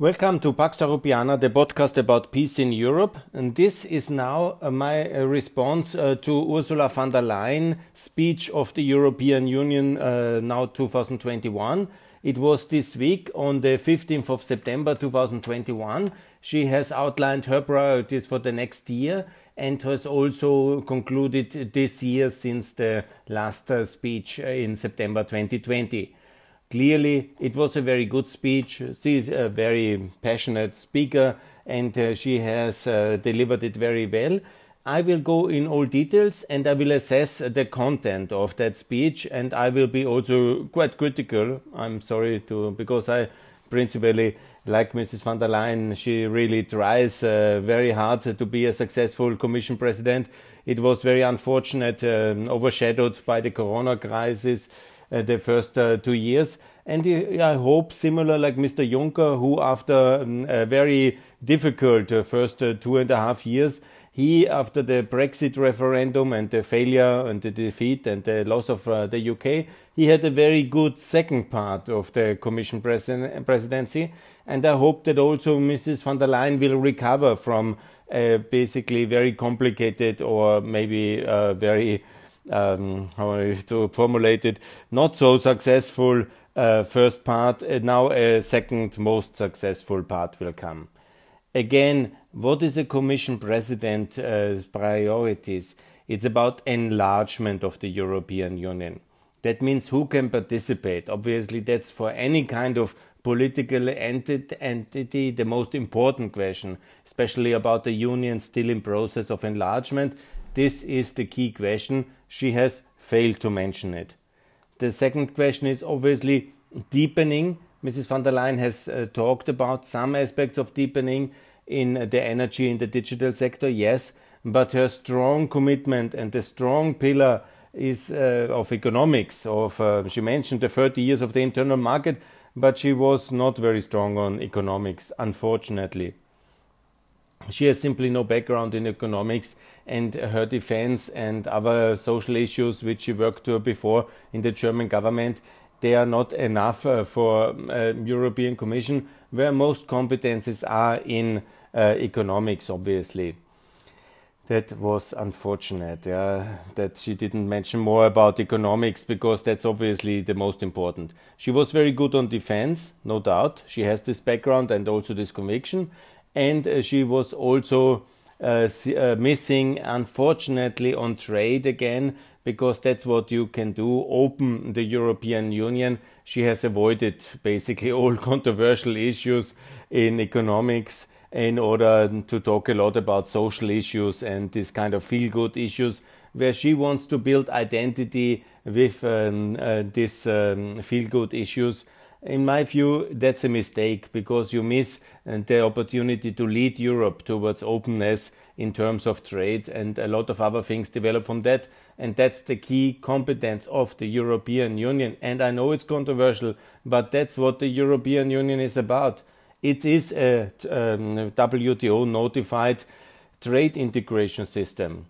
Welcome to Pax Europiana, the podcast about peace in Europe. And this is now uh, my uh, response uh, to Ursula von der Leyen speech of the European Union uh, now 2021. It was this week on the 15th of September 2021. She has outlined her priorities for the next year and has also concluded this year since the last speech in September 2020. Clearly, it was a very good speech. She is a very passionate speaker and uh, she has uh, delivered it very well. I will go in all details and I will assess the content of that speech and I will be also quite critical. I'm sorry to, because I principally like Mrs. van der Leyen, she really tries uh, very hard to be a successful Commission President. It was very unfortunate, um, overshadowed by the Corona crisis the first uh, two years. And I hope, similar like Mr. Juncker, who after um, a very difficult uh, first two and a half years, he, after the Brexit referendum and the failure and the defeat and the loss of uh, the UK, he had a very good second part of the Commission presidency. And I hope that also Mrs. von der Leyen will recover from basically very complicated or maybe uh, very um, how to formulate it, not so successful uh, first part. And now a second most successful part will come. Again, what is a Commission president's uh, priorities? It's about enlargement of the European Union. That means who can participate. Obviously, that's for any kind of political entity the most important question, especially about the union still in process of enlargement. This is the key question she has failed to mention it. The second question is obviously deepening. Mrs. van der Leyen has uh, talked about some aspects of deepening in the energy in the digital sector, yes, but her strong commitment and the strong pillar is uh, of economics. Of uh, she mentioned the 30 years of the internal market, but she was not very strong on economics, unfortunately she has simply no background in economics and her defense and other social issues which she worked to before in the German government they are not enough uh, for uh, European Commission where most competences are in uh, economics obviously that was unfortunate yeah, that she didn't mention more about economics because that's obviously the most important. She was very good on defense, no doubt. She has this background and also this conviction and uh, she was also uh, uh, missing, unfortunately, on trade again, because that's what you can do open the European Union. She has avoided basically all controversial issues in economics in order to talk a lot about social issues and this kind of feel good issues, where she wants to build identity with um, uh, these um, feel good issues in my view, that's a mistake because you miss uh, the opportunity to lead Europe towards openness in terms of trade and a lot of other things develop from that. And that's the key competence of the European Union. And I know it's controversial, but that's what the European Union is about. It is a um, WTO notified trade integration system.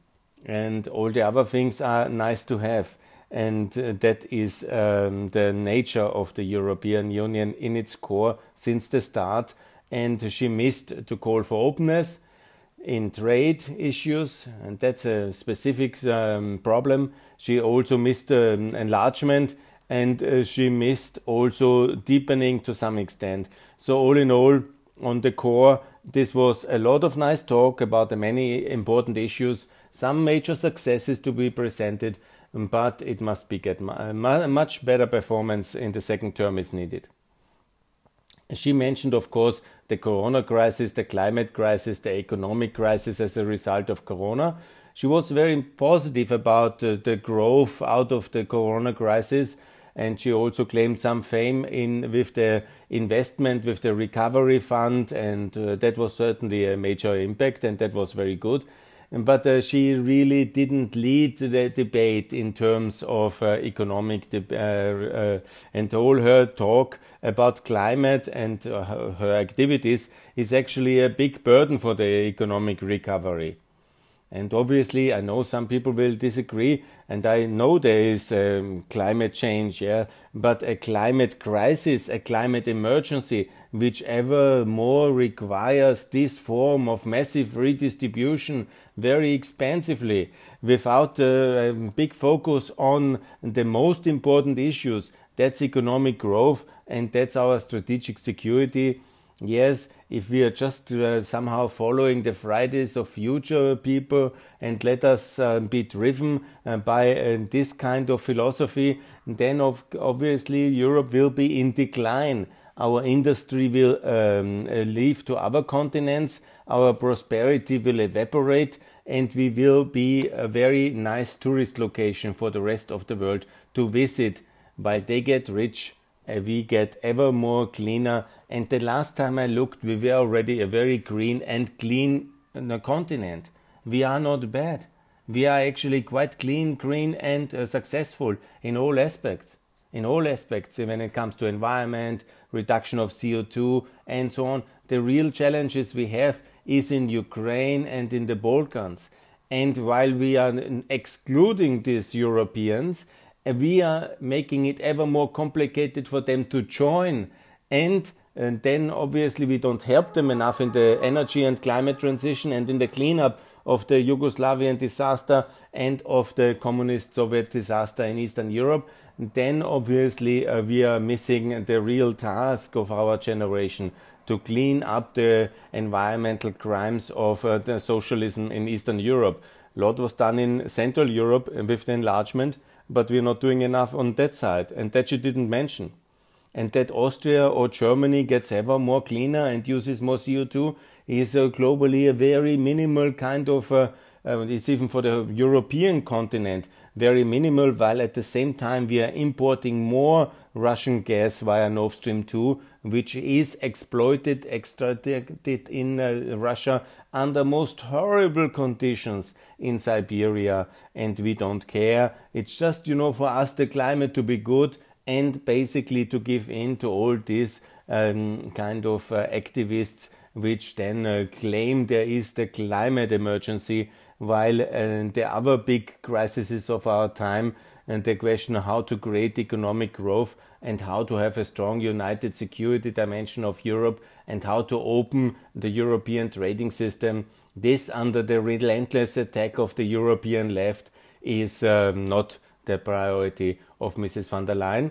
And all the other things are nice to have and uh, that is um, the nature of the European Union in its core since the start. And she missed to call for openness in trade issues, and that's a specific um, problem. She also missed um, enlargement and uh, she missed also deepening to some extent. So, all in all, on the core, this was a lot of nice talk about the many important issues, some major successes to be presented, but it must be get much better performance in the second term is needed. She mentioned, of course, the corona crisis, the climate crisis, the economic crisis as a result of corona. She was very positive about uh, the growth out of the corona crisis, and she also claimed some fame in with the investment with the recovery fund, and uh, that was certainly a major impact, and that was very good but uh, she really didn't lead the debate in terms of uh, economic de- uh, uh, and all her talk about climate and uh, her activities is actually a big burden for the economic recovery And obviously, I know some people will disagree, and I know there is um, climate change, yeah, but a climate crisis, a climate emergency, which ever more requires this form of massive redistribution very expensively, without a big focus on the most important issues. That's economic growth, and that's our strategic security. Yes, if we are just uh, somehow following the Fridays of Future people and let us uh, be driven uh, by uh, this kind of philosophy, then of, obviously Europe will be in decline. Our industry will um, uh, leave to other continents, our prosperity will evaporate, and we will be a very nice tourist location for the rest of the world to visit. While they get rich, uh, we get ever more cleaner and the last time I looked, we were already a very green and clean uh, continent. We are not bad. We are actually quite clean, green, and uh, successful in all aspects. In all aspects, when it comes to environment, reduction of CO2, and so on. The real challenges we have is in Ukraine and in the Balkans. And while we are excluding these Europeans, uh, we are making it ever more complicated for them to join. And and then obviously we don't help them enough in the energy and climate transition and in the cleanup of the Yugoslavian disaster and of the communist Soviet disaster in Eastern Europe. And Then obviously uh, we are missing the real task of our generation to clean up the environmental crimes of uh, the socialism in Eastern Europe. A lot was done in Central Europe with the enlargement, but we're not doing enough on that side, and that you didn't mention and that Austria or Germany gets ever more cleaner and uses more CO2 is uh, globally a very minimal kind of, uh, uh, it's even for the European continent, very minimal, while at the same time we are importing more Russian gas via Nord Stream 2, which is exploited, extracted in uh, Russia under most horrible conditions in Siberia, and we don't care. It's just, you know, for us the climate to be good and basically to give in to all these um, kind of uh, activists which then uh, claim there is the climate emergency while uh, the other big crises of our time and the question how to create economic growth and how to have a strong united security dimension of Europe and how to open the European trading system this under the relentless attack of the European left is um, not the priority of Mrs. van der Leyen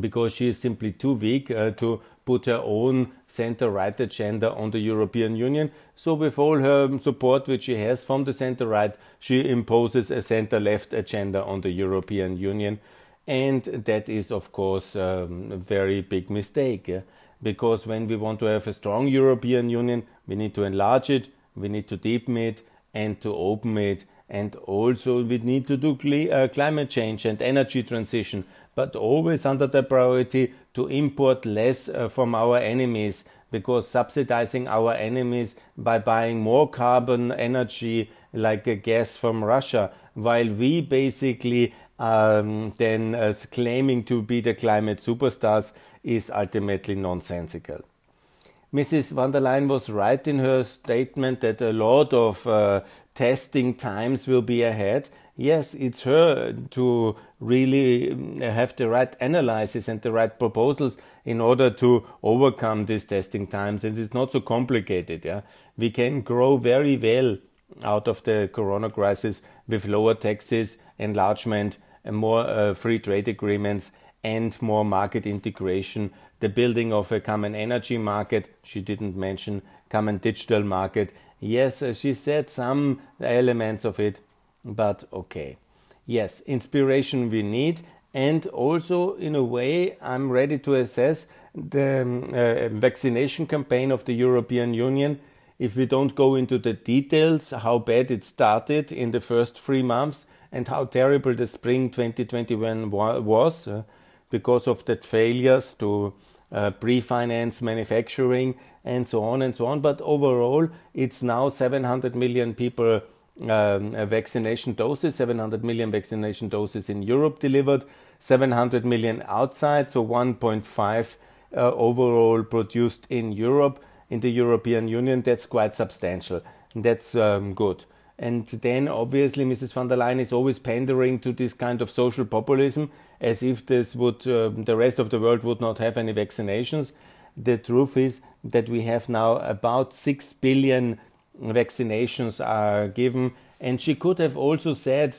because she is simply too weak uh, to put her own center right agenda on the European Union. So, with all her support which she has from the center right, she imposes a center left agenda on the European Union. And that is, of course, um, a very big mistake. Yeah? Because when we want to have a strong European Union, we need to enlarge it, we need to deepen it, and to open it and also we need to do uh, climate change and energy transition, but always under the priority to import less uh, from our enemies because subsidizing our enemies by buying more carbon energy like uh, gas from Russia, while we basically um, then uh, claiming to be the climate superstars is ultimately nonsensical. Mrs. van der Leyen was right in her statement that a lot of uh, testing times will be ahead. Yes, it's her to really um, have the right analysis and the right proposals in order to overcome these testing times. And it's not so complicated. Yeah, we can grow very well out of the corona crisis with lower taxes, enlargement, and more uh, free trade agreements, and more market integration. The building of a common energy market. She didn't mention common digital market Yes, she said some elements of it, but okay. Yes, inspiration we need, and also in a way, I'm ready to assess the um, uh, vaccination campaign of the European Union. If we don't go into the details, how bad it started in the first three months and how terrible the spring 2021 was uh, because of the failures to uh, pre-finance manufacturing and so on and so on. But overall, it's now 700 million people um, vaccination doses, 700 million vaccination doses in Europe delivered, 700 million outside, so 1.5 uh, overall produced in Europe, in the European Union. That's quite substantial. That's um, good. And then obviously Mrs. von der Leyen is always pandering to this kind of social populism as if this would, uh, the rest of the world would not have any vaccinations. The truth is that we have now about 6 billion vaccinations are given. And she could have also said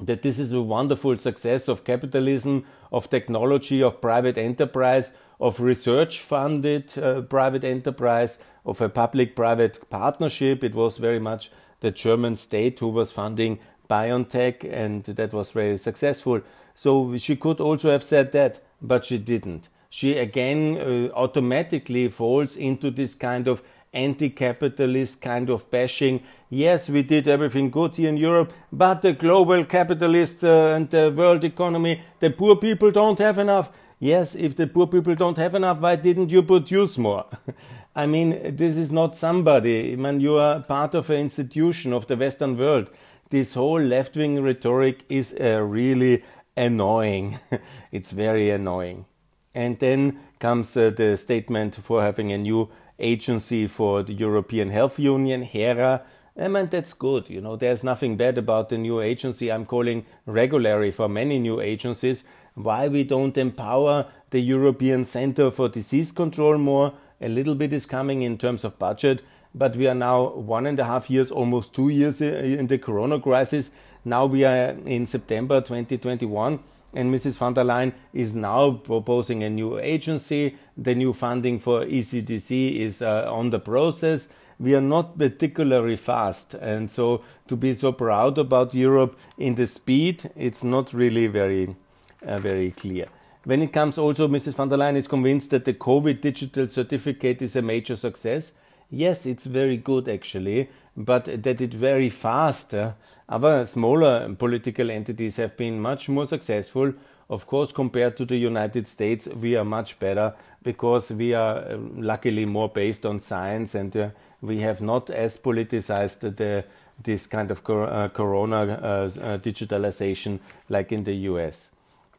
that this is a wonderful success of capitalism, of technology, of private enterprise, of research funded uh, private enterprise, of a public private partnership. It was very much the German state who was funding BioNTech, and that was very successful. So she could also have said that, but she didn't. She again uh, automatically falls into this kind of anti capitalist kind of bashing. Yes, we did everything good here in Europe, but the global capitalists uh, and the world economy, the poor people don't have enough. Yes, if the poor people don't have enough, why didn't you produce more? I mean, this is not somebody. I mean, you are part of an institution of the Western world. This whole left wing rhetoric is uh, really annoying. it's very annoying. And then comes uh, the statement for having a new agency for the European Health Union, HERA. I mean, that's good. You know, there's nothing bad about the new agency. I'm calling regularly for many new agencies. Why we don't empower the European Center for Disease Control more? A little bit is coming in terms of budget, but we are now one and a half years, almost two years uh, in the corona crisis. Now we are in September 2021 and Mrs. van der Leyen is now proposing a new agency. The new funding for ECDC is uh, on the process. We are not particularly fast, and so to be so proud about Europe in the speed, it's not really very, uh, very clear. When it comes also, Mrs. van der Leyen is convinced that the COVID digital certificate is a major success. Yes, it's very good actually, but that it very fast. Uh, other smaller political entities have been much more successful. Of course, compared to the United States, we are much better because we are uh, luckily more based on science and uh, we have not as politicized the, this kind of cor uh, corona uh, uh, digitalization like in the US.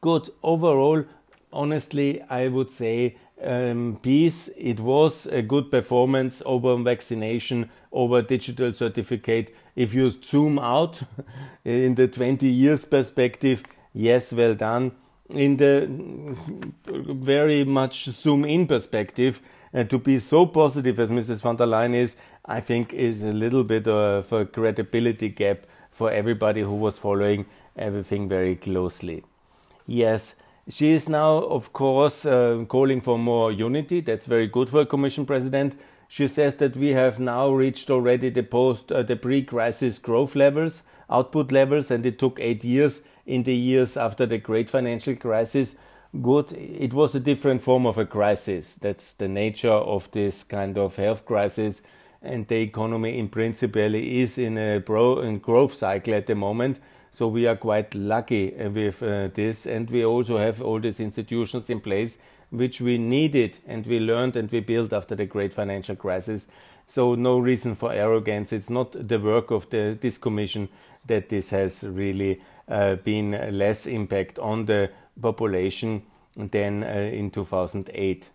Good. Overall, honestly, I would say um, peace. It was a good performance over vaccination, over digital certificate. If you zoom out in the 20 years perspective, yes, well done. In the very much zoom in perspective, uh, to be so positive as Mrs. van der Leyen is, I think is a little bit of a credibility gap for everybody who was following everything very closely. Yes, she is now, of course, uh, calling for more unity. That's very good for a Commission President. She says that we have now reached already the post, uh, the pre-crisis growth levels, output levels, and it took eight years in the years after the great financial crisis. Good. It was a different form of a crisis. That's the nature of this kind of health crisis. And the economy in principle is in a pro in growth cycle at the moment. So we are quite lucky with uh, this, and we also have all these institutions in place which we needed and we learned and we built after the great financial crisis. So no reason for arrogance. It's not the work of the, this commission that this has really uh, been less impact on the population than uh, in 2008.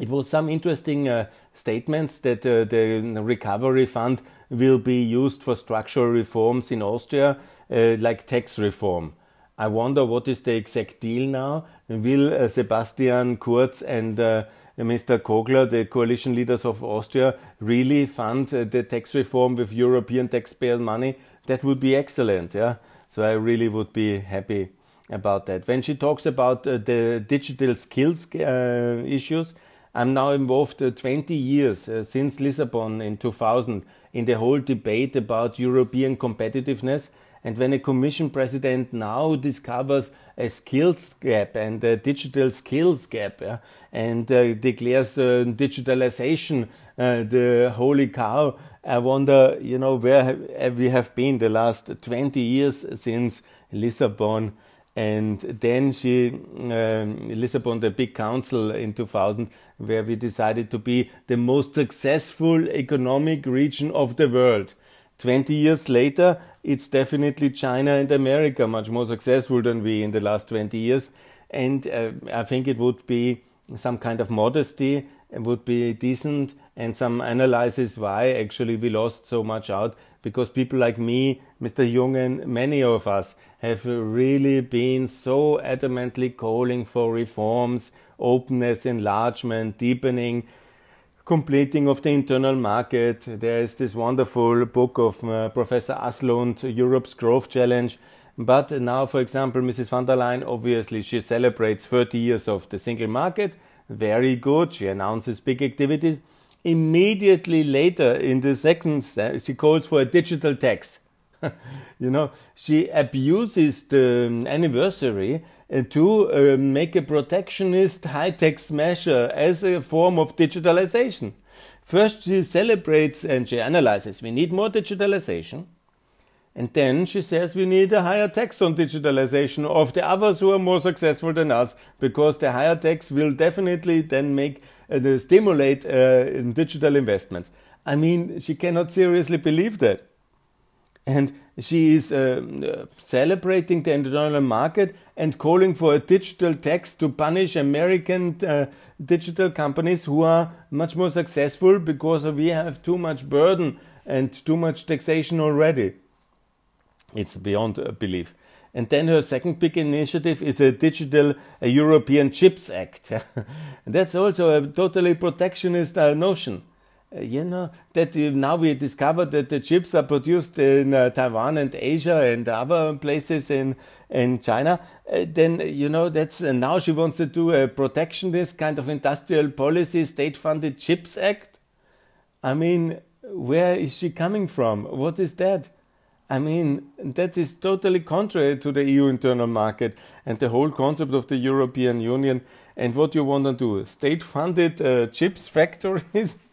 It was some interesting uh, statements that uh, the recovery fund will be used for structural reforms in Austria uh, like tax reform. I wonder what is the exact deal now. Will uh, Sebastian Kurz and uh, Mr. Kogler, the coalition leaders of Austria, really fund uh, the tax reform with European taxpayer money? That would be excellent. Yeah. So I really would be happy about that. When she talks about uh, the digital skills uh, issues, I'm now involved 20 years since Lisbon in 2000 in the whole debate about European competitiveness and when a commission president now discovers a skills gap and a digital skills gap yeah, and uh, declares uh, digitalization uh, the holy cow, I wonder, you know, where we have been the last 20 years since Lisbon. And then she, um, Lisbon, the big council in 2000, where we decided to be the most successful economic region of the world. 20 years later, it's definitely China and America much more successful than we in the last 20 years. And uh, I think it would be some kind of modesty it would be decent and some analysis why actually we lost so much out because people like me, Mr. Jungen, many of us have really been so adamantly calling for reforms, openness, enlargement, deepening, completing of the internal market. There is this wonderful book of uh, Professor Aslund, Europe's Growth Challenge. But now, for example, Mrs. van der Leyen, obviously, she celebrates 30 years of the single market very good. She announces big activities. Immediately later, in the second, she calls for a digital tax. you know, she abuses the anniversary uh, to uh, make a protectionist high tax measure as a form of digitalization. First, she celebrates and she analyzes we need more digitalization. And then she says we need a higher tax on digitalization of the others who are more successful than us, because the higher tax will definitely then make uh, stimulate uh, digital investments. I mean, she cannot seriously believe that. And she is uh, celebrating the internal market and calling for a digital tax to punish American uh, digital companies who are much more successful because we have too much burden and too much taxation already. It's beyond belief. And then her second big initiative is a digital a European Chips Act. That's also a totally protectionist uh, notion. Uh, you know, that uh, now we discovered that the chips are produced in uh, Taiwan and Asia and other places in, in China. Uh, then, you know, that's uh, now she wants to do a protectionist kind of industrial policy, state funded Chips Act. I mean, where is she coming from? What is that? I mean, that is totally contrary to the EU internal market and the whole concept of the European Union. And what you want to do? State funded uh, chips factories?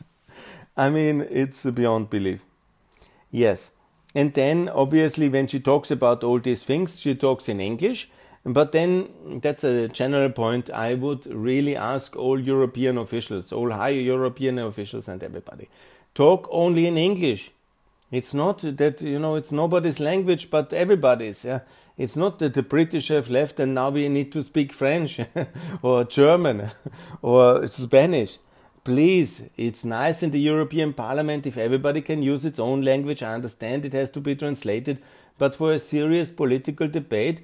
I mean, it's beyond belief. Yes. And then, obviously, when she talks about all these things, she talks in English. But then, that's a general point. I would really ask all European officials, all high European officials, and everybody talk only in English it's not that, you know, it's nobody's language but everybody's. Yeah? It's not that the British have left and now we need to speak French or German or Spanish. Please, it's nice in the European Parliament if everybody can use its own language. I understand it has to be translated, but for a serious political debate,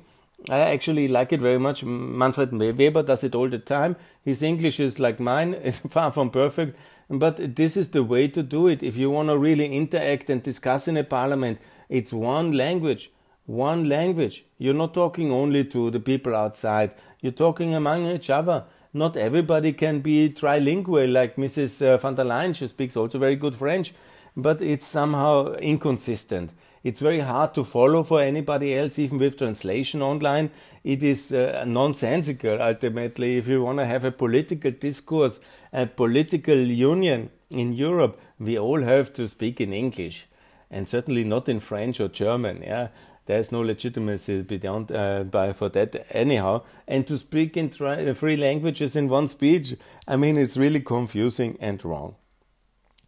I actually like it very much. Manfred Weber does it all the time. His English is like mine, it's far from perfect, but this is the way to do it. If you want to really interact and discuss in a parliament, it's one language. One language. You're not talking only to the people outside. You're talking among each other. Not everybody can be trilingual like Mrs. Uh, van der Leyen. She speaks also very good French, but it's somehow inconsistent. It's very hard to follow for anybody else, even with translation online. It is uh, nonsensical, ultimately, if you want to have a political discourse, a political union in Europe, we all have to speak in English, and certainly not in French or German. Yeah, there's no legitimacy beyond uh, by for that anyhow. And to speak in tri- three languages in one speech, I mean, it's really confusing and wrong.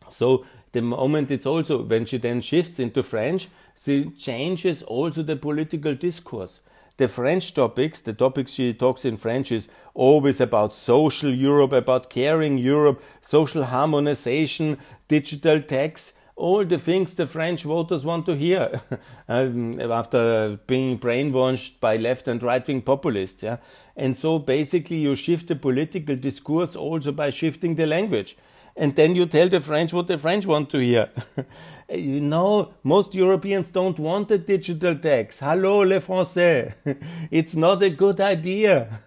So the moment it's also when she then shifts into French, she changes also the political discourse. The French topics, the topics she talks in French is always about social Europe, about caring Europe, social harmonization, digital tax, all the things the French voters want to hear um, after being brainwashed by left and right wing populists. Yeah? And so basically, you shift the political discourse also by shifting the language and then you tell the French what the French want to hear. you know, most Europeans don't want a digital tax. Hello, les Français. it's not a good idea.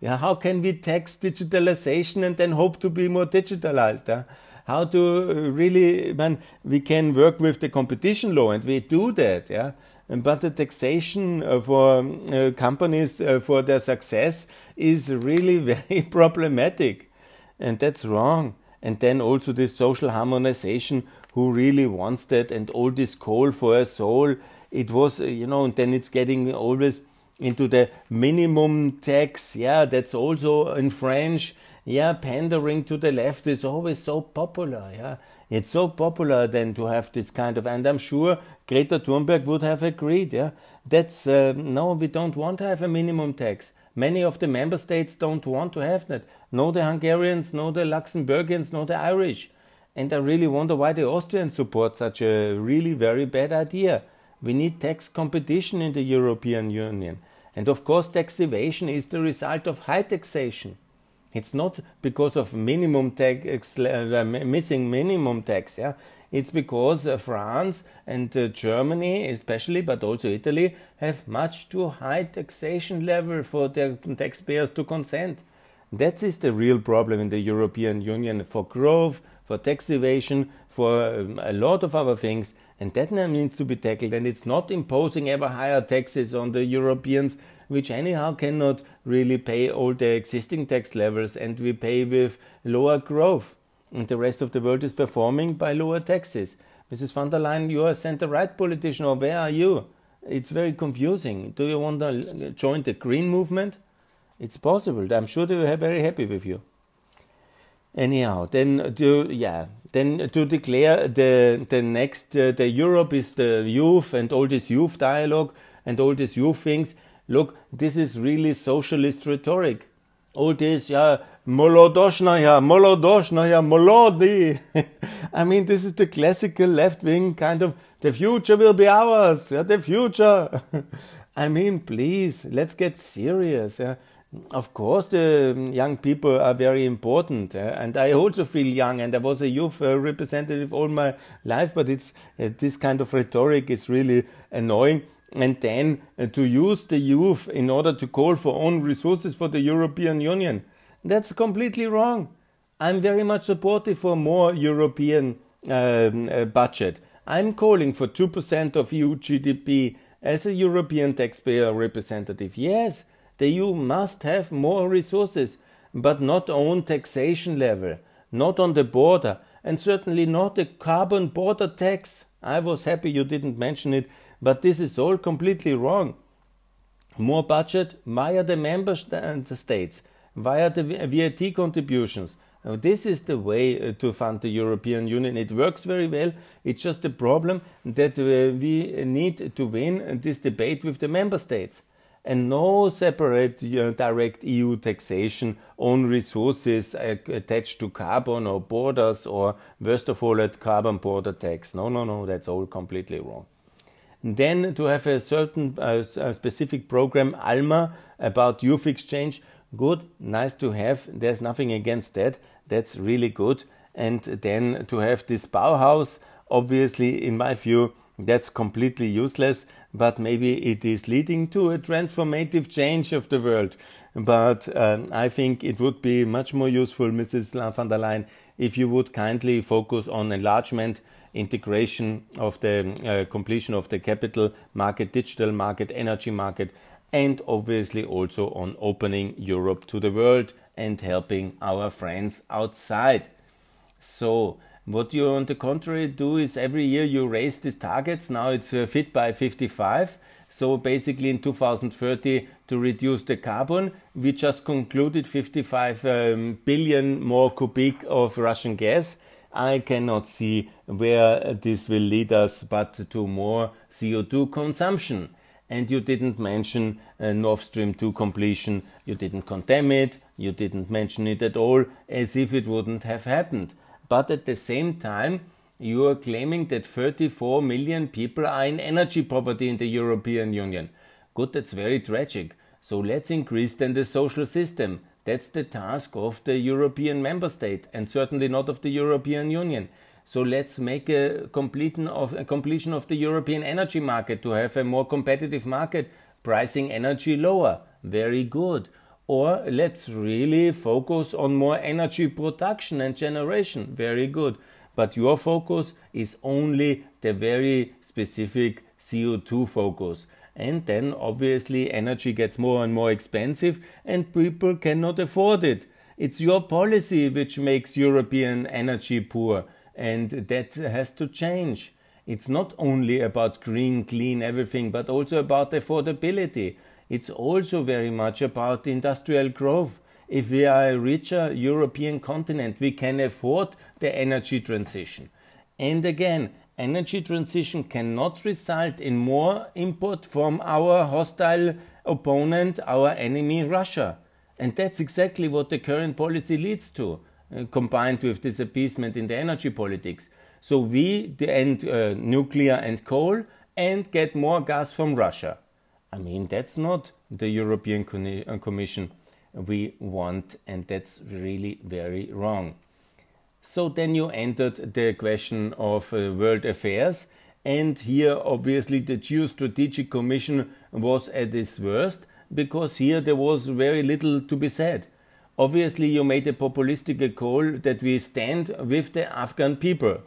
yeah, how can we tax digitalization and then hope to be more digitalized? Yeah? How to really, man, we can work with the competition law and we do that. Yeah. But the taxation uh, for uh, companies uh, for their success is really very problematic. And that's wrong and then also this social harmonization who really wants that and all this call for a soul it was you know and then it's getting always into the minimum tax yeah that's also in french yeah pandering to the left is always so popular yeah it's so popular then to have this kind of and i'm sure greta thunberg would have agreed yeah that's uh, no we don't want to have a minimum tax Many of the member states don't want to have that. No, the Hungarians, no, the Luxembourgians, no, the Irish. And I really wonder why the Austrians support such a really very bad idea. We need tax competition in the European Union. And of course, tax evasion is the result of high taxation. It's not because of minimum tax, uh, missing minimum tax. Yeah, it's because uh, France and uh, Germany, especially, but also Italy, have much too high taxation level for their taxpayers to consent. That is the real problem in the European Union for growth, for tax evasion, for um, a lot of other things. And that needs to be tackled. And it's not imposing ever higher taxes on the Europeans, which anyhow cannot really pay all the existing tax levels, and we pay with lower growth. And the rest of the world is performing by lower taxes. Mrs. van der Leyen, you are a center right politician, or where are you? It's very confusing. Do you want to join the Green movement? It's possible. I'm sure they will be very happy with you. Anyhow, then to yeah, then to declare the the next uh, the Europe is the youth and all this youth dialogue and all these youth things. Look, this is really socialist rhetoric. All this, yeah, molodoshnaya, molodoshnaya, molodi. I mean, this is the classical left wing kind of the future will be ours. Yeah, the future. I mean, please, let's get serious. Yeah of course, the young people are very important, uh, and I also feel young. And I was a youth uh, representative all my life, but it's uh, this kind of rhetoric is really annoying. And then uh, to use the youth in order to call for own resources for the European Union, that's completely wrong. I'm very much supportive for more European um, uh, budget. I'm calling for two percent of EU GDP as a European taxpayer representative. Yes the EU must have more resources, but not on taxation level, not on the border, and certainly not a carbon border tax. I was happy you didn't mention it, but this is all completely wrong. More budget via the member states, via the VAT contributions. This is the way uh, to fund the European Union. It works very well. It's just a problem that uh, we need to win this debate with the member states and no separate uh, direct EU taxation on resources uh, attached to carbon or borders or worst of all at carbon border tax. No, no, no, that's all completely wrong. Then to have a certain uh, a specific program, ALMA, about youth exchange, good, nice to have. There's nothing against that. That's really good. And then to have this Bauhaus, obviously, in my view, that's completely useless, but maybe it is leading to a transformative change of the world. But uh, I think it would be much more useful, Mrs. van der Leyen, if you would kindly focus on enlargement, integration of the uh, completion of the capital market, digital market, energy market, and obviously also on opening Europe to the world and helping our friends outside. So, what you, on the contrary, do is every year you raise these targets. Now it's uh, fit by 55. So basically, in 2030, to reduce the carbon, we just concluded 55 um, billion more cubic of Russian gas. I cannot see where this will lead us, but to more CO2 consumption. And you didn't mention uh, Nord Stream 2 completion. You didn't condemn it. You didn't mention it at all, as if it wouldn't have happened but at the same time, you are claiming that 34 million people are in energy poverty in the European Union. Good, that's very tragic. So let's increase then the social system. That's the task of the European member state and certainly not of the European Union. So let's make a, of, a completion of the European energy market to have a more competitive market, pricing energy lower. Very good or let's really focus on more energy production and generation. Very good. But your focus is only the very specific CO2 focus. And then obviously energy gets more and more expensive and people cannot afford it. It's your policy which makes European energy poor and that has to change. It's not only about green, clean everything, but also about affordability it's also very much about industrial growth. If we are a richer European continent, we can afford the energy transition. And again, energy transition cannot result in more import from our hostile opponent, our enemy, Russia. And that's exactly what the current policy leads to, uh, combined with this appeasement in the energy politics. So we end uh, nuclear and coal and get more gas from Russia. I mean, that's not the European uh, Commission we want, and that's really very wrong. So then you entered the question of uh, world affairs, and here obviously the Geostrategic Commission was at its worst because here there was very little to be said. Obviously, you made a populistic call that we stand with the Afghan people.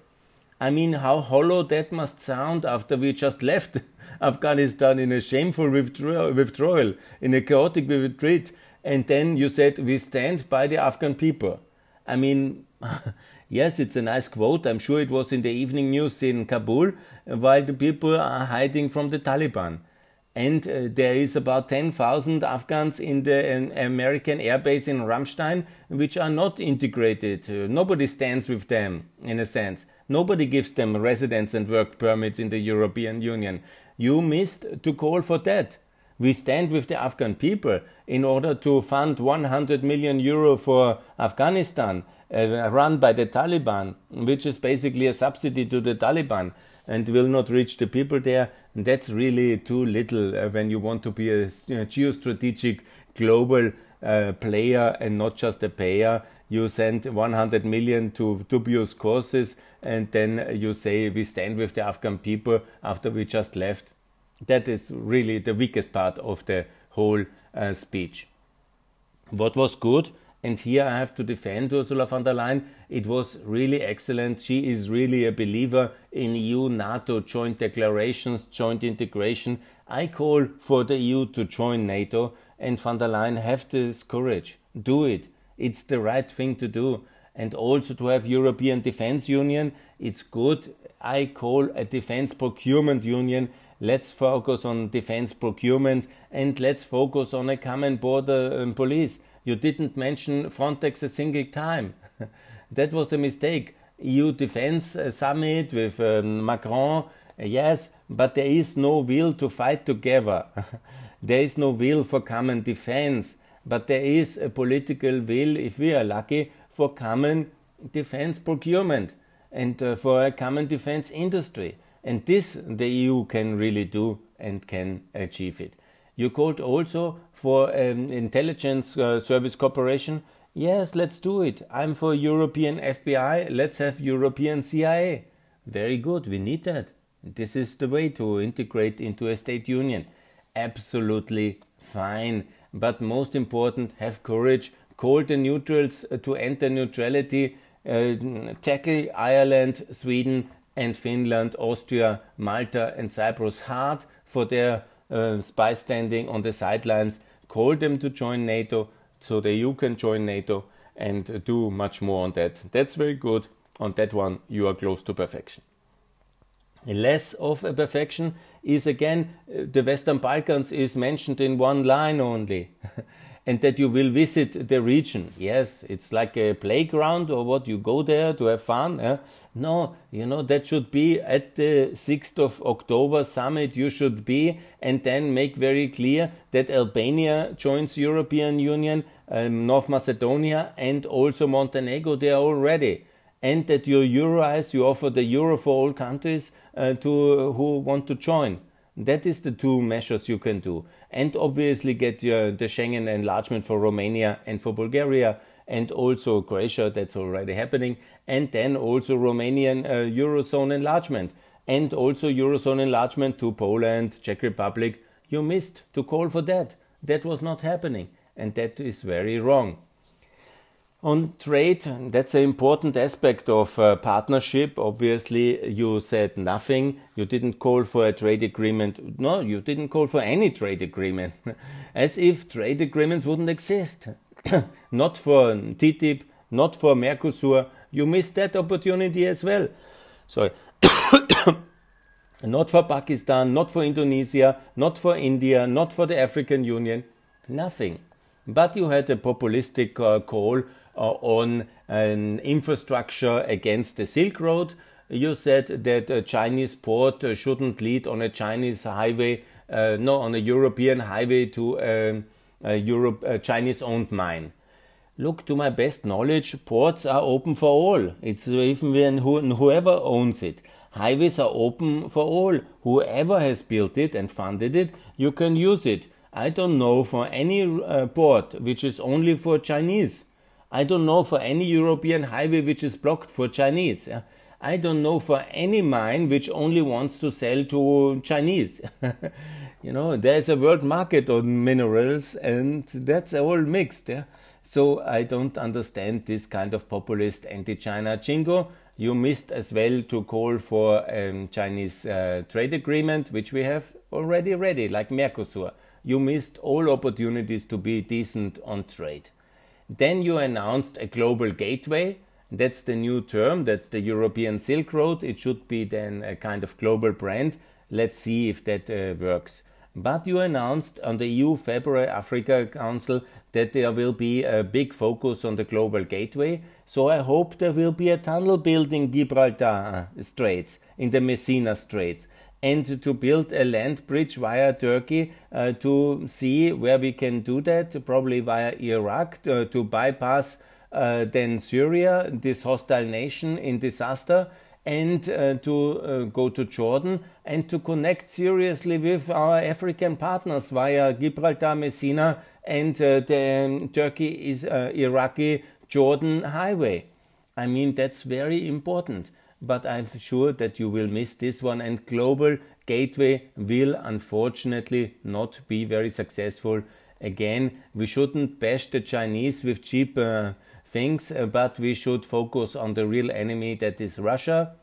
I mean, how hollow that must sound after we just left Afghanistan in a shameful withdrawal, in a chaotic retreat, and then you said, We stand by the Afghan people. I mean, yes, it's a nice quote. I'm sure it was in the evening news in Kabul, while the people are hiding from the Taliban. And uh, there is about 10,000 Afghans in the uh, American airbase in Ramstein, which are not integrated. Uh, nobody stands with them, in a sense. Nobody gives them residence and work permits in the European Union. You missed to call for that. We stand with the Afghan people in order to fund 100 million euro for Afghanistan, uh, run by the Taliban, which is basically a subsidy to the Taliban and will not reach the people there. And that's really too little uh, when you want to be a you know, geostrategic global uh, player and not just a payer. You send 100 million to dubious causes and then you say we stand with the Afghan people after we just left. That is really the weakest part of the whole uh, speech. What was good and here I have to defend Ursula von der Leyen. It was really excellent. She is really a believer in EU NATO joint declarations, joint integration. I call for the EU to join NATO and von der Leyen have this courage. Do it. It's the right thing to do. And also to have European Defence Union. It's good. I call a defence procurement union. Let's focus on defence procurement and let's focus on a common border um, police you didn't mention Frontex a single time. that was a mistake. EU defense uh, summit with um, Macron, uh, yes, but there is no will to fight together. there is no will for common defense, but there is a political will, if we are lucky, for common defense procurement and uh, for a common defense industry. And this the EU can really do and can achieve it. You called also for um, intelligence uh, service cooperation. Yes, let's do it. I'm for European FBI. Let's have European CIA. Very good. We need that. This is the way to integrate into a state union. Absolutely fine. But most important, have courage. Call the neutrals uh, to enter neutrality. Uh, tackle Ireland, Sweden, and Finland, Austria, Malta, and Cyprus hard for their uh, spy standing on the sidelines, call them to join NATO so that you can join NATO and do much more on that. That's very good. On that one, you are close to perfection. Less of a perfection is again uh, the Western Balkans is mentioned in one line only. and that you will visit the region. Yes, it's like a playground or what, you go there to have fun. Eh? No, you know, that should be at the 6th of October summit, you should be, and then make very clear that Albania joins European Union, um, North Macedonia, and also Montenegro, they are already. And that you Euroize, you offer the euro for all countries uh, to who want to join. That is the two measures you can do. And obviously get your, the Schengen enlargement for Romania and for Bulgaria and also Croatia, that's already happening, and then also Romanian uh, Eurozone enlargement, and also Eurozone enlargement to Poland, Czech Republic. You missed to call for that. That was not happening, and that is very wrong. On trade, that's an important aspect of uh, partnership. Obviously, you said nothing. You didn't call for a trade agreement. No, you didn't call for any trade agreement. As if trade agreements wouldn't exist. not for TTIP, not for Mercosur. You missed that opportunity as well. Sorry. not for Pakistan, not for Indonesia, not for India, not for the African Union. Nothing. But you had a populistic uh, call uh, on an infrastructure against the Silk Road. You said that a Chinese port uh, shouldn't lead on a Chinese highway uh, no, on a European highway to um, Europe, a Chinese-owned mine. Look, to my best knowledge, ports are open for all. It's even when whoever owns it. Highways are open for all. Whoever has built it and funded it, you can use it. I don't know for any uh, port which is only for Chinese. I don't know for any European highway which is blocked for Chinese. I don't know for any mine which only wants to sell to Chinese. you know, there's a world market on minerals and that's all mixed. Yeah? So I don't understand this kind of populist anti-China jingo. You missed as well to call for a um, Chinese uh, trade agreement, which we have already ready, like Mercosur. You missed all opportunities to be decent on trade. Then you announced a global gateway. That's the new term. That's the European Silk Road. It should be then a kind of global brand. Let's see if that uh, works. But you announced on the EU February Africa Council that there will be a big focus on the global gateway. So I hope there will be a tunnel building Gibraltar Straits in the Messina Straits and to build a land bridge via Turkey uh, to see where we can do that, probably via Iraq to, uh, to bypass uh, then Syria, this hostile nation in disaster, and uh, to uh, go to Jordan and to connect seriously with our African partners via Gibraltar, Messina, and uh, the um, Turkey is Iraqi Jordan highway. I mean, that's very important but I'm sure that you will miss this one. And Global Gateway will unfortunately not be very successful. Again, we shouldn't bash the Chinese with cheap uh, things, but we should focus on the real enemy that is Russia.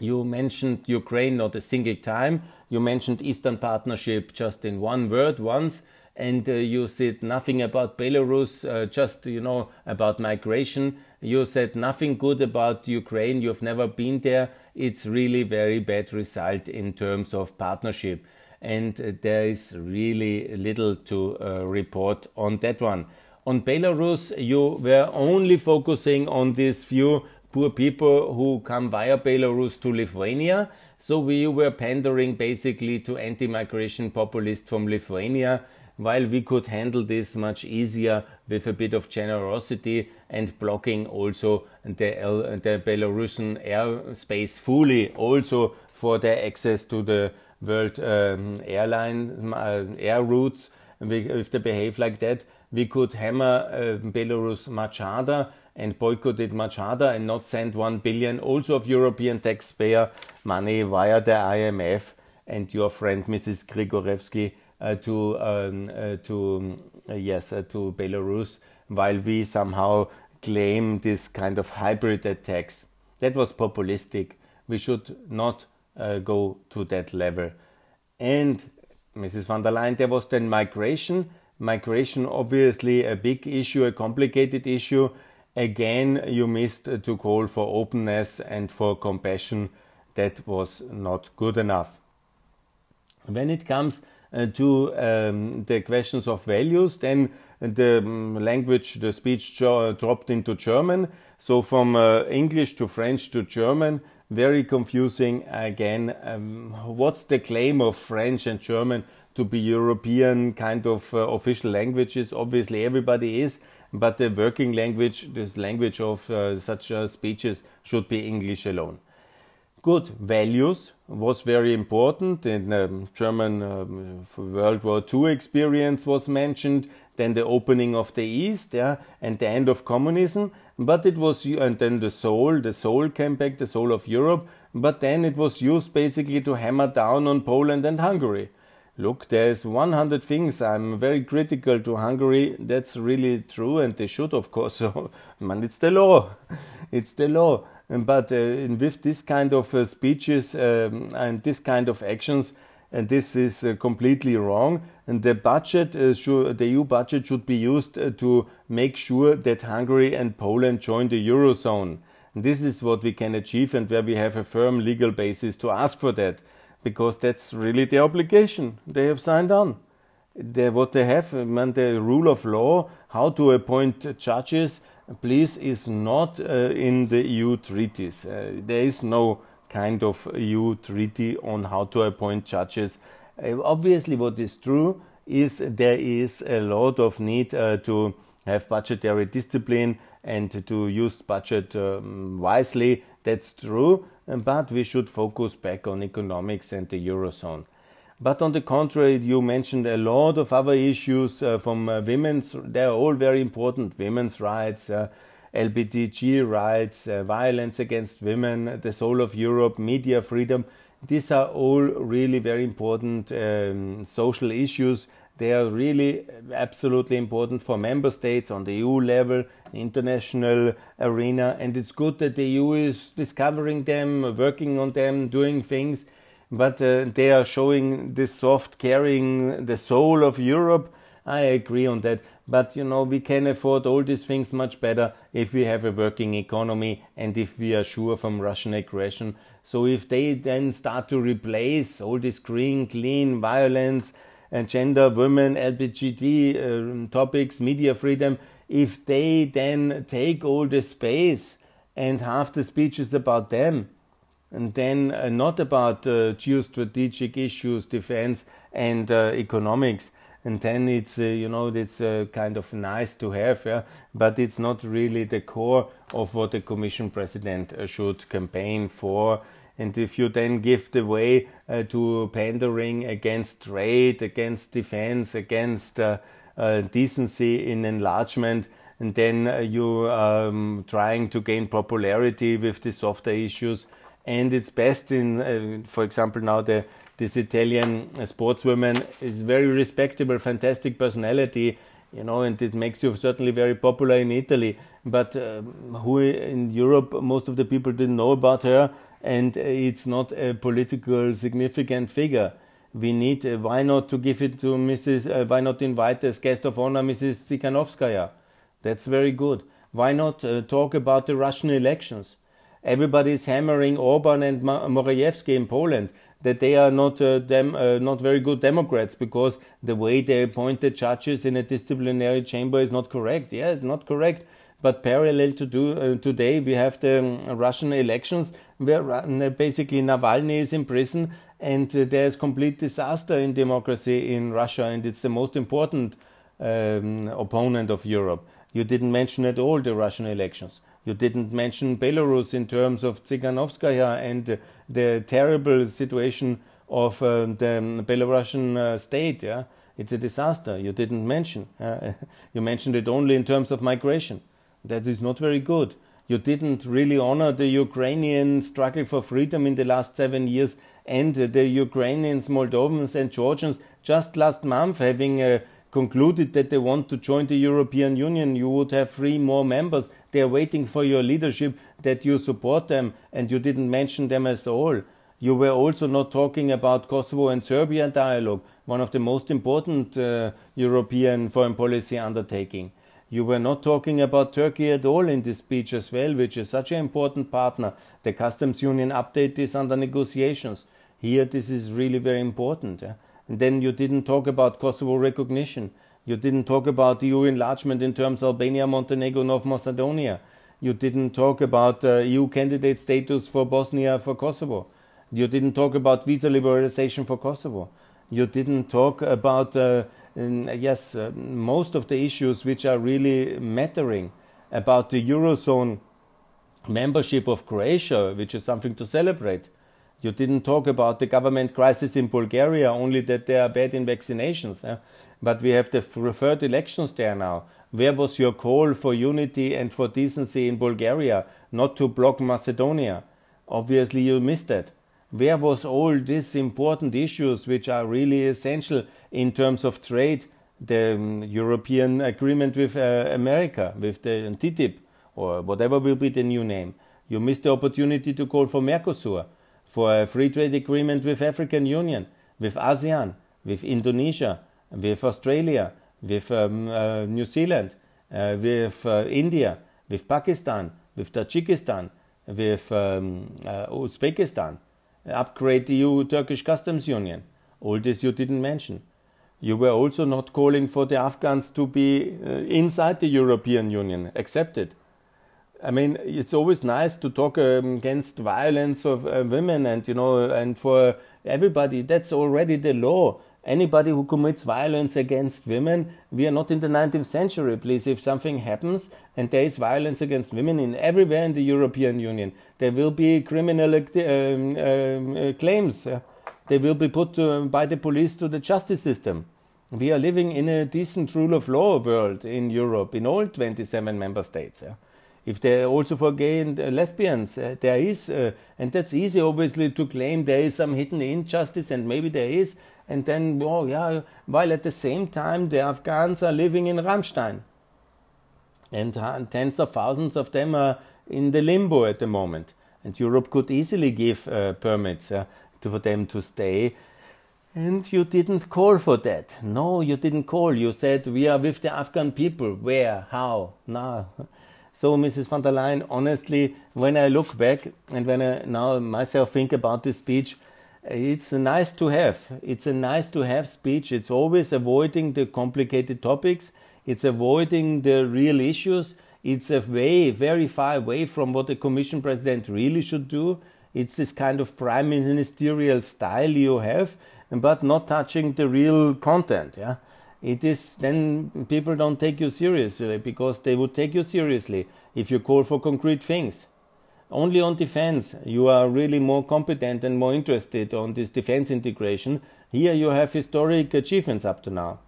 You mentioned Ukraine not a single time. You mentioned Eastern Partnership just in one word once and uh, you said nothing about Belarus, uh, just you know about migration. You said nothing good about Ukraine. You've never been there. It's really very bad result in terms of partnership, and uh, there is really little to uh, report on that one. On Belarus, you were only focusing on these few poor people who come via Belarus to Lithuania. So we were pandering basically to anti-migration populists from Lithuania while we could handle this much easier with a bit of generosity and blocking also the, the Belarusian airspace fully also for their access to the world um, airline uh, air routes. If they behave like that, we could hammer uh, Belarus much harder and boycott it much harder and not send 1 billion also of European taxpayer money via the IMF and your friend Mrs. Grigorevsky uh, to um, uh, to uh, yes to Belarus, while we somehow claim this kind of hybrid attacks. That was populistic. We should not go to that level. And Mrs. von der Leyen, there was then migration. Migration, obviously, a big issue, a complicated issue. Again, you missed to call for openness and for compassion. That was not good enough. When it comes uh, to um, the questions of values. Then the um, language, the speech dropped into German. So from uh, English to French to German, very confusing again. Um, what's the claim of French and German to be European kind of uh, official languages? Obviously, everybody is, but the working language, this language of uh, such uh, speeches, should be English alone. Good values was very important. In um, German um, World War II experience was mentioned. Then the opening of the East, yeah, and the end of communism. But it was and then the soul, the soul came back, the soul of Europe. But then it was used basically to hammer down on Poland and Hungary. Look, there's 100 things. I'm very critical to Hungary. That's really true, and they should, of course. Man, it's the law. It's the law. But uh, with this kind of uh, speeches um, and this kind of actions, and this is uh, completely wrong. And the budget, should, the EU budget, should be used to make sure that Hungary and Poland join the eurozone. And this is what we can achieve, and where we have a firm legal basis to ask for that, because that's really the obligation they have signed on. What they have, man, the rule of law, how to appoint judges, please is not uh, in the EU treaties. Uh, there is no kind of EU treaty on how to appoint judges Uh, obviously, what is true is there is a lot of need uh, to have budgetary discipline and to use budget um, wisely. That's true, but we should focus back on economics and the eurozone. But on the contrary, you mentioned a lot of other issues uh, from uh, women's. They're all very important: women's rights, uh, LGBTQ rights, uh, violence against women, the soul of Europe, media freedom. These are all really very important um, social issues. They are really absolutely important for member states on the EU level, international arena, and it's good that the EU is discovering them, working on them, doing things. But uh, they are showing this soft carrying the soul of Europe. I agree on that. But you know, we can afford all these things much better if we have a working economy and if we are sure from Russian aggression. So if they then start to replace all this green, clean violence and gender, women, LGBT uh, topics, media freedom, if they then take all the space and half the speech is about them, and then uh, not about uh, geostrategic issues, defense, and uh, economics, and then it's uh, you know it's kind of nice to have yeah but it's not really the core of what the commission president should campaign for and if you then give the way uh, to pandering against trade against defense against uh, uh, decency in enlargement and then you um, trying to gain popularity with the softer issues and it's best in for example now the this Italian sportswoman is very respectable, fantastic personality, you know, and it makes you certainly very popular in Italy. But uh, who in Europe, most of the people didn't know about her, and it's not a political significant figure. We need, uh, why not to give it to Mrs., uh, why not invite as guest of honor Mrs. Tikhanovskaya? That's very good. Why not uh, talk about the Russian elections? Everybody is hammering Orban and Morawiecki in Poland that they are not uh, dem- uh, not very good Democrats because the way they appoint the judges in a disciplinary chamber is not correct. Yeah, it's not correct. But parallel to do uh, today, we have the um, Russian elections where uh, basically Navalny is in prison, and uh, there is complete disaster in democracy in Russia, and it's the most important um, opponent of Europe. You didn't mention at all the Russian elections. You didn't mention Belarus in terms of Tsikhanovskaya and the terrible situation of uh, the Belarusian uh, state. Yeah, it's a disaster. You didn't mention. Uh, you mentioned it only in terms of migration. That is not very good. You didn't really honor the Ukrainian struggle for freedom in the last seven years and the Ukrainians, Moldovans, and Georgians just last month having a concluded that they want to join the European Union, you would have three more members. They are waiting for your leadership that you support them, and you didn't mention them at all. You were also not talking about Kosovo and Serbia dialogue, one of the most important uh, European foreign policy undertaking. You were not talking about Turkey at all in this speech as well, which is such an important partner. The customs union update is under negotiations. Here, this is really very important. Yeah? And then you didn't talk about Kosovo recognition. You didn't talk about EU enlargement in terms of Albania, Montenegro, North Macedonia. You didn't talk about uh, EU candidate status for Bosnia, for Kosovo. You didn't talk about visa liberalization for Kosovo. You didn't talk about, uh, yes, uh, most of the issues which are really mattering about the Eurozone membership of Croatia, which is something to celebrate. You didn't talk about the government crisis in Bulgaria, only that they are bad in vaccinations. Eh? But we have the third elections there now. Where was your call for unity and for decency in Bulgaria, not to block Macedonia? Obviously, you missed that. Where was all these important issues which are really essential in terms of trade? The um, European agreement with uh, America, with the TTIP, or whatever will be the new name. You missed the opportunity to call for Mercosur for a free trade agreement with African Union, with ASEAN, with Indonesia, with Australia, with um, uh, New Zealand, uh, with uh, India, with Pakistan, with Tajikistan, with um, uh, Uzbekistan, upgrade the EU Turkish customs union. All this you didn't mention. You were also not calling for the Afghans to be uh, inside the European Union, accepted. I mean, it's always nice to talk um, against violence of uh, women and you know and for everybody, that's already the law. Anybody who commits violence against women, we are not in the 19th century, please. If something happens and there is violence against women in everywhere in the European Union, there will be criminal um, um, uh, claims. Uh, they will be put to, by the police to the justice system. We are living in a decent rule of law world in Europe, in all 27 member states. If they're also for gay and uh, lesbians, uh, there is, uh, and that's easy obviously to claim there is some hidden injustice, and maybe there is, and then, oh yeah, while at the same time the Afghans are living in Ramstein. And tens of thousands of them are in the limbo at the moment. And Europe could easily give uh, permits uh, to, for them to stay. And you didn't call for that. No, you didn't call. You said, we are with the Afghan people. Where? How? Now. So, Mrs. von der Leyen, honestly, when I look back and when I now myself think about this speech, it's nice to have. It's a nice to have speech. It's always avoiding the complicated topics. It's avoiding the real issues. It's a way very far away from what the Commission President really should do. It's this kind of prime ministerial style you have, but not touching the real content. Yeah, it is then people don't take you seriously because they would take you seriously if you call for concrete things. Only on defense you are really more competent and more interested on this defense integration. Here you have historic achievements up to now,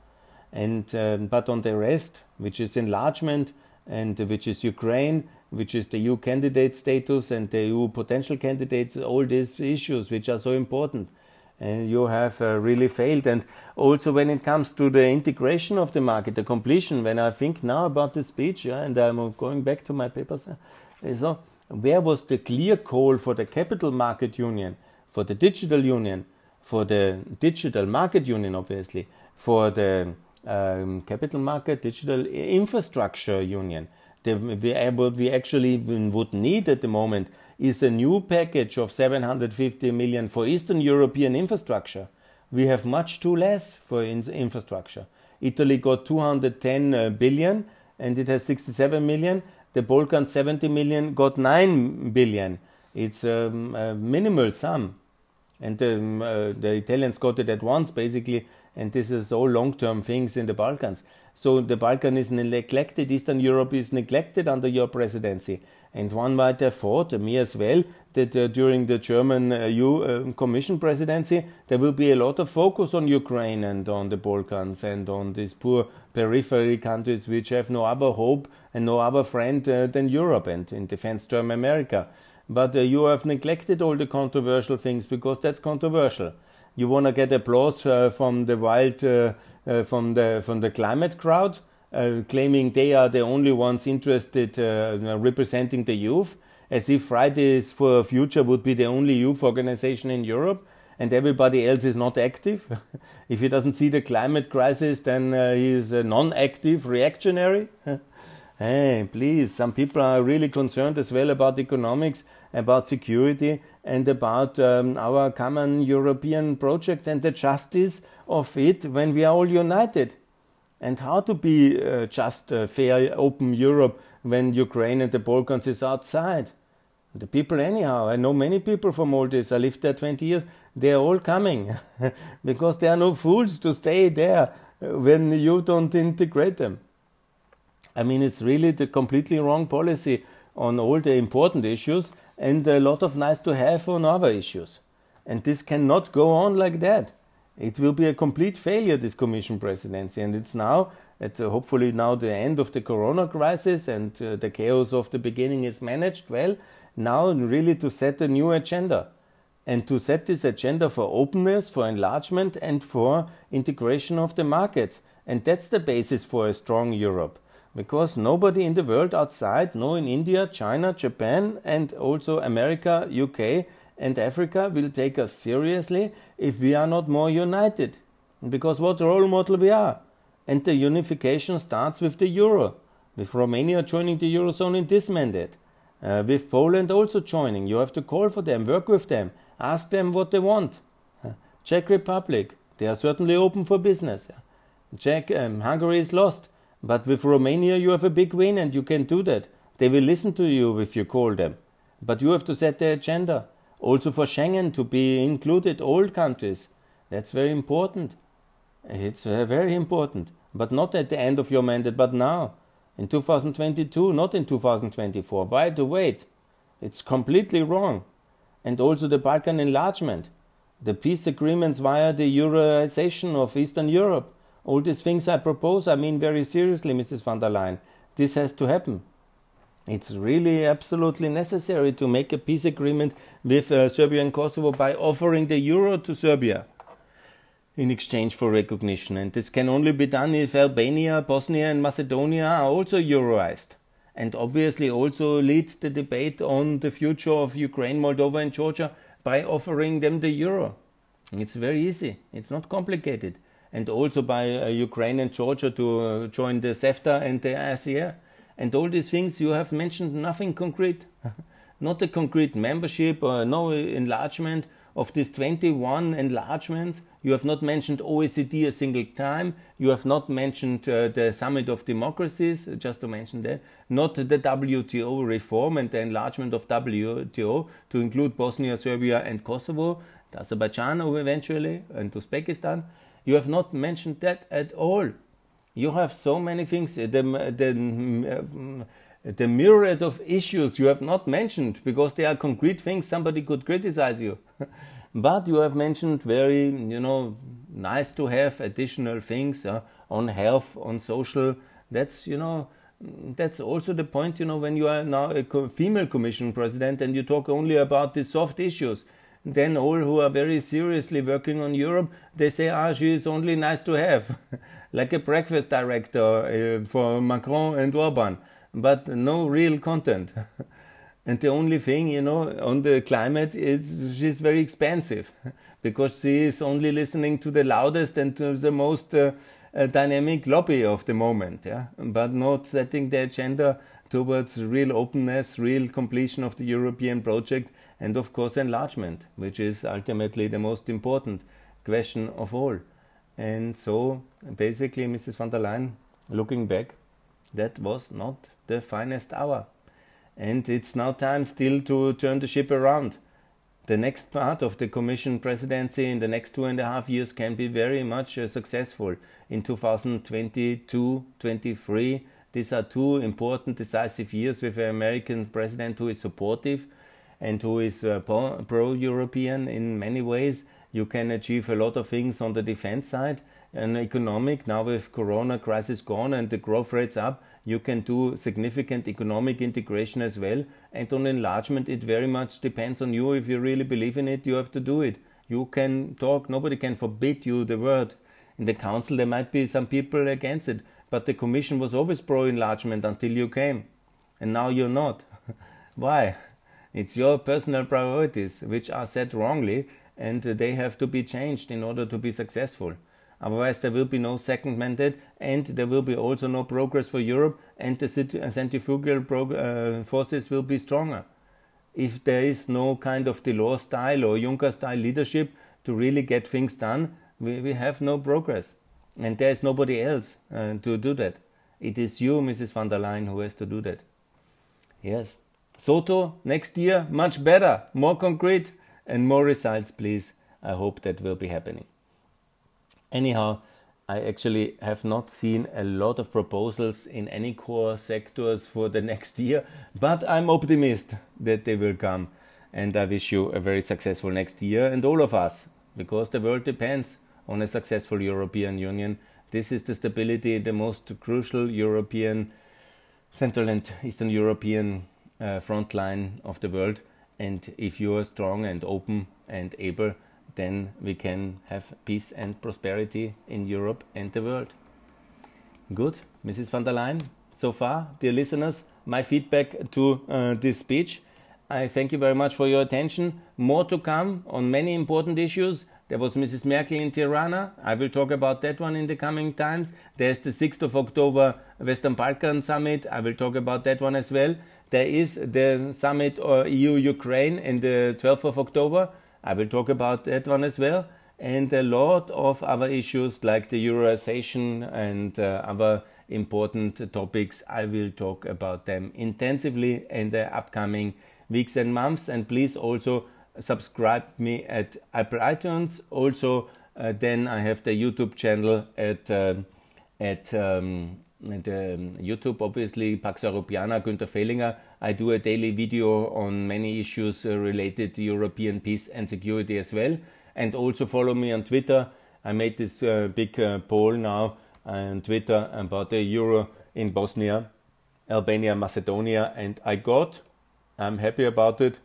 and uh, but on the rest, which is enlargement and which is Ukraine, which is the EU candidate status and the EU potential candidates, all these issues which are so important. And you have uh, really failed. And also, when it comes to the integration of the market, the completion, when I think now about the speech, yeah, and I'm going back to my papers, uh, so where was the clear call for the capital market union, for the digital union, for the digital market union, obviously, for the um, capital market digital infrastructure union? The, what we actually would need at the moment is a new package of 750 million for Eastern European infrastructure. We have much too less for in infrastructure. Italy got 210 uh, and it has 67 million. The Balkans 70 million got 9 billion. It's a minimal sum. And um, uh, the Italians got it at once, basically, and this is all long term things in the Balkans. So the Balkan is neglected, Eastern Europe is neglected under your presidency. And one might have thought, me as well, that uh, during the German EU uh, Commission presidency, there will be a lot of focus on Ukraine and on the Balkans and on these poor periphery countries which have no other hope and no other friend uh, than Europe and in defense term America. But uh, you have neglected all the controversial things because that's controversial. You want to get applause uh, from the wild, from the from the climate crowd, uh, claiming they are the only ones interested uh, representing the youth, as if Fridays for Future would be the only youth organization in Europe and everybody else is not active. if he doesn't see the climate crisis, then uh, he is a non active reactionary. hey, please, some people are really concerned as well about economics, about security, and about um, our common European project and the justice of it when we are all united and how to be uh, just a fair, open Europe when Ukraine and the Balkans is outside. The people, anyhow, I know many people from all this. I lived there 20 years. They are all coming because there are no fools to stay there when you don't integrate them. I mean, it's really the completely wrong policy on all the important issues and a lot of nice to have on other issues. And this cannot go on like that. It will be a complete failure, this Commission presidency, and it's now, at uh, hopefully now the end of the Corona crisis and uh, the chaos of the beginning is managed well. Now, really to set a new agenda, and to set this agenda for openness, for enlargement, and for integration of the markets, and that's the basis for a strong Europe. Because nobody in the world outside, no in India, China, Japan, and also America, UK, and Africa will take us seriously if we are not more united. Because what role model we are. And the unification starts with the euro, with Romania joining the eurozone in this mandate, uh, with Poland also joining. You have to call for them, work with them, ask them what they want. Uh, Czech Republic, they are certainly open for business. Czech, um, Hungary is lost, but with Romania you have a big win and you can do that. They will listen to you if you call them, but you have to set the agenda. Also for Schengen to be included, all countries. That's very important. It's very important. But not at the end of your mandate, but now. In 2022, not in 2024. Why to wait? It's completely wrong. And also the Balkan enlargement, the peace agreements via the Euroization of Eastern Europe. All these things I propose, I mean very seriously, Mrs. von der Leyen. This has to happen. It's really absolutely necessary to make a peace agreement with uh, Serbia and Kosovo by offering the euro to Serbia in exchange for recognition. And this can only be done if Albania, Bosnia, and Macedonia are also euroized. And obviously, also lead the debate on the future of Ukraine, Moldova, and Georgia by offering them the euro. It's very easy, it's not complicated. And also by uh, Ukraine and Georgia to uh, join the CEFTA and the ASEAN. And all these things you have mentioned nothing concrete. not a concrete membership or no enlargement of these 21 enlargements, you have not mentioned OECD a single time. You have not mentioned uh, the Summit of Democracies, just to mention that. Not the WTO reform and the enlargement of WTO to include Bosnia, Serbia, and Kosovo, Azerbaijan eventually, and Uzbekistan. You have not mentioned that at all. You have so many things. The, the, the myriad of issues you have not mentioned because they are concrete things somebody could criticize you. but you have mentioned very, you know, nice to have additional things uh, on health, on social. That's, you know, that's also the point, you know, when you are now a female commission president and you talk only about the soft issues. Then all who are very seriously working on Europe, they say, ah, she is only nice to have, like a breakfast director uh, for Macron and Orban but no real content. and the only thing, you know, on the climate is she's very expensive because she is only listening to the loudest and to the most uh, uh, dynamic lobby of the moment, yeah, but not setting the agenda towards real openness, real completion of the European project, and of course enlargement, which is ultimately the most important question of all. And so, basically, Mrs. von der Leyen, looking back, that was not the finest hour. And it's now time still to turn the ship around. The next part of the Commission presidency in the next two and a half years can be very much uh, successful. In 2022 23, these are two important, decisive years with an American president who is supportive and who is uh, pro European in many ways. You can achieve a lot of things on the defense side and economic. Now, with Corona crisis gone and the growth rates up, you can do significant economic integration as well. And on enlargement, it very much depends on you. If you really believe in it, you have to do it. You can talk, nobody can forbid you the word. In the council, there might be some people against it, but the commission was always pro enlargement until you came. And now you're not. Why? It's your personal priorities, which are set wrongly, and they have to be changed in order to be successful. Otherwise, there will be no second mandate, and there will be also no progress for Europe, and the centrifugal uh, forces will be stronger. If there is no kind of Delors style or Juncker style leadership to really get things done, we, we have no progress. And there is nobody else uh, to do that. It is you, Mrs. von der Leyen, who has to do that. Yes. Soto, next year, much better, more concrete, and more results, please. I hope that will be happening. Anyhow, I actually have not seen a lot of proposals in any core sectors for the next year, but I'm optimist that they will come. And I wish you a very successful next year and all of us, because the world depends on a successful European Union. This is the stability, the most crucial European, Central and Eastern European uh, front line of the world. And if you are strong and open and able, then we can have peace and prosperity in Europe and the world. Good, Mrs. von der Leyen. So far, dear listeners, my feedback to uh, this speech. I thank you very much for your attention. More to come on many important issues. There was Mrs. Merkel in Tirana. I will talk about that one in the coming times. There's the 6th of October Western Balkan Summit. I will talk about that one as well. There is the summit or EU Ukraine in the 12th of October. I will talk about that one as well. And a lot of other issues like the Euroization and uh, other important topics. I will talk about them intensively in the upcoming weeks and months. And please also subscribe me at Apple iTunes. Also, uh, then I have the YouTube channel at uh, at um, the um, YouTube, obviously, Pax Europiana, Günther Fehlinger. I do a daily video on many issues uh, related to European peace and security as well. And also follow me on Twitter. I made this uh, big uh, poll now on Twitter about the euro in Bosnia, Albania, Macedonia, and I got, I'm happy about it,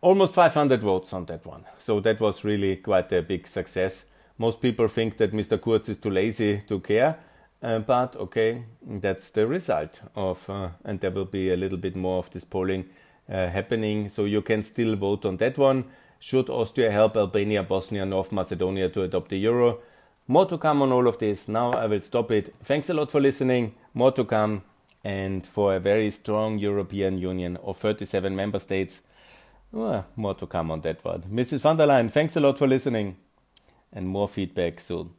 almost 500 votes on that one. So that was really quite a big success. Most people think that Mr. Kurz is too lazy to care, uh, but okay, that's the result of, uh, and there will be a little bit more of this polling uh, happening. So you can still vote on that one. Should Austria help Albania, Bosnia, North Macedonia to adopt the euro? More to come on all of this. Now I will stop it. Thanks a lot for listening. More to come. And for a very strong European Union of 37 member states, well, more to come on that one. Mrs. von der Leyen, thanks a lot for listening and more feedback soon.